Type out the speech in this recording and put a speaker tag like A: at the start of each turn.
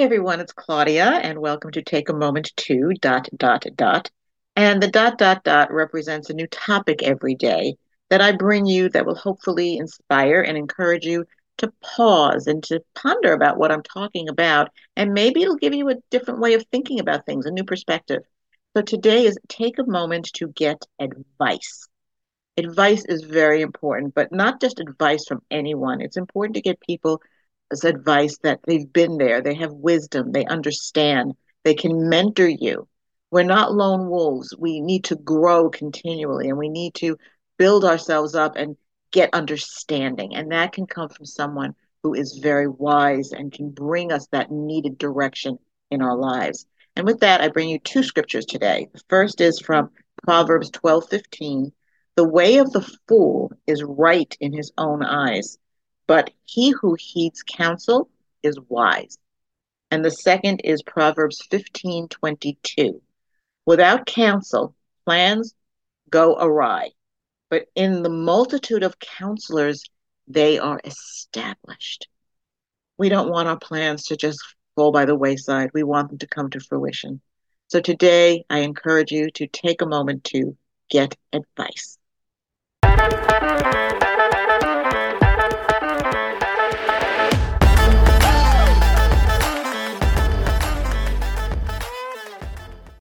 A: everyone, it's Claudia, and welcome to Take a Moment to dot dot dot. And the dot dot dot represents a new topic every day that I bring you that will hopefully inspire and encourage you to pause and to ponder about what I'm talking about. And maybe it'll give you a different way of thinking about things, a new perspective. So today is take a moment to get advice. Advice is very important, but not just advice from anyone. It's important to get people advice that they've been there, they have wisdom, they understand, they can mentor you. We're not lone wolves. We need to grow continually and we need to build ourselves up and get understanding. And that can come from someone who is very wise and can bring us that needed direction in our lives. And with that, I bring you two scriptures today. The first is from Proverbs 12 15. The way of the fool is right in his own eyes, but he who heeds counsel is wise. And the second is Proverbs 15 22. Without counsel, plans go awry, but in the multitude of counselors, they are established. We don't want our plans to just fall by the wayside. We want them to come to fruition. So today, I encourage you to take a moment to get advice.